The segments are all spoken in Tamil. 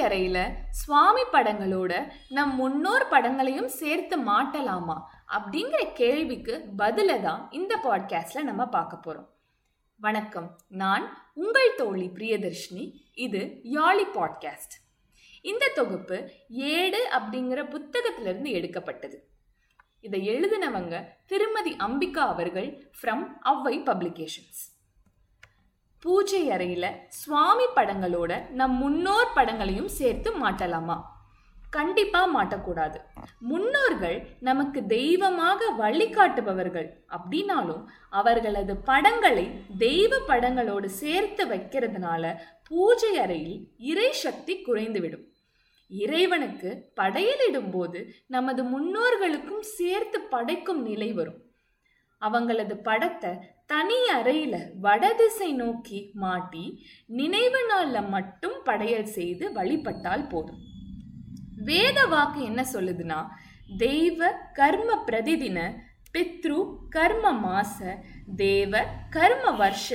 அறையில சுவாமி படங்களோட நம் முன்னோர் படங்களையும் சேர்த்து மாட்டலாமா அப்படிங்கிற கேள்விக்கு பதில தான் இந்த பாட்காஸ்ட்ல நம்ம பார்க்க போறோம். வணக்கம். நான் உங்கள் தோழி பிரியதர்ஷினி. இது யாழி பாட்காஸ்ட் இந்த தொகுப்பு ஏடு அப்படிங்கிற புத்தகத்திலிருந்து எடுக்கப்பட்டது. இதை எழுதினவங்க திருமதி அம்பிகா அவர்கள் ஃப்ரம் அவ்வை பப்ளிகேஷன்ஸ் பூஜை அறையில சுவாமி படங்களோட நம் முன்னோர் படங்களையும் சேர்த்து மாட்டலாமா? கண்டிப்பா மாட்டக்கூடாது. முன்னோர்கள் நமக்கு தெய்வமாக வழிகாட்டுபவர்கள் அப்படின்னாலும் அவர்களது படங்களை தெய்வ படங்களோடு சேர்த்து வைக்கிறதுனால பூஜை அறையில் இறை சக்தி குறைந்துவிடும். இறைவனுக்கு படையலிடும் போது நமது முன்னோர்களுக்கும் சேர்த்து படைக்கும் நிலை வரும். அவங்களது படத்தை தனி அறையில வடதிசை நோக்கி மாட்டி நினைவு நாள்ல மட்டும் படையல் செய்து வழிபட்டால் போதும். வேத வாக்கு என்ன சொல்லுதுன்னா தெய்வ கர்ம பிரதிதின பித்ரு கர்ம மாச தேவ கர்ம வருஷ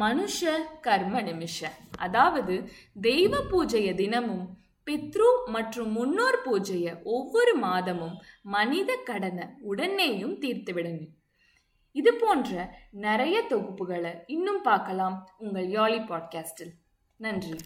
மனுஷ கர்ம நிமிஷ. அதாவது தெய்வ பூஜைய தினமும் பித்ரு மற்றும் முன்னோர் பூஜைய ஒவ்வொரு மாதமும் மனித கடனை உடனேயும் தீர்த்து விடணும். இது போன்ற நிறைய தொகுப்புகளை இன்னும் பார்க்கலாம் உங்கள் யாழி பாட்காஸ்டில் நன்றி.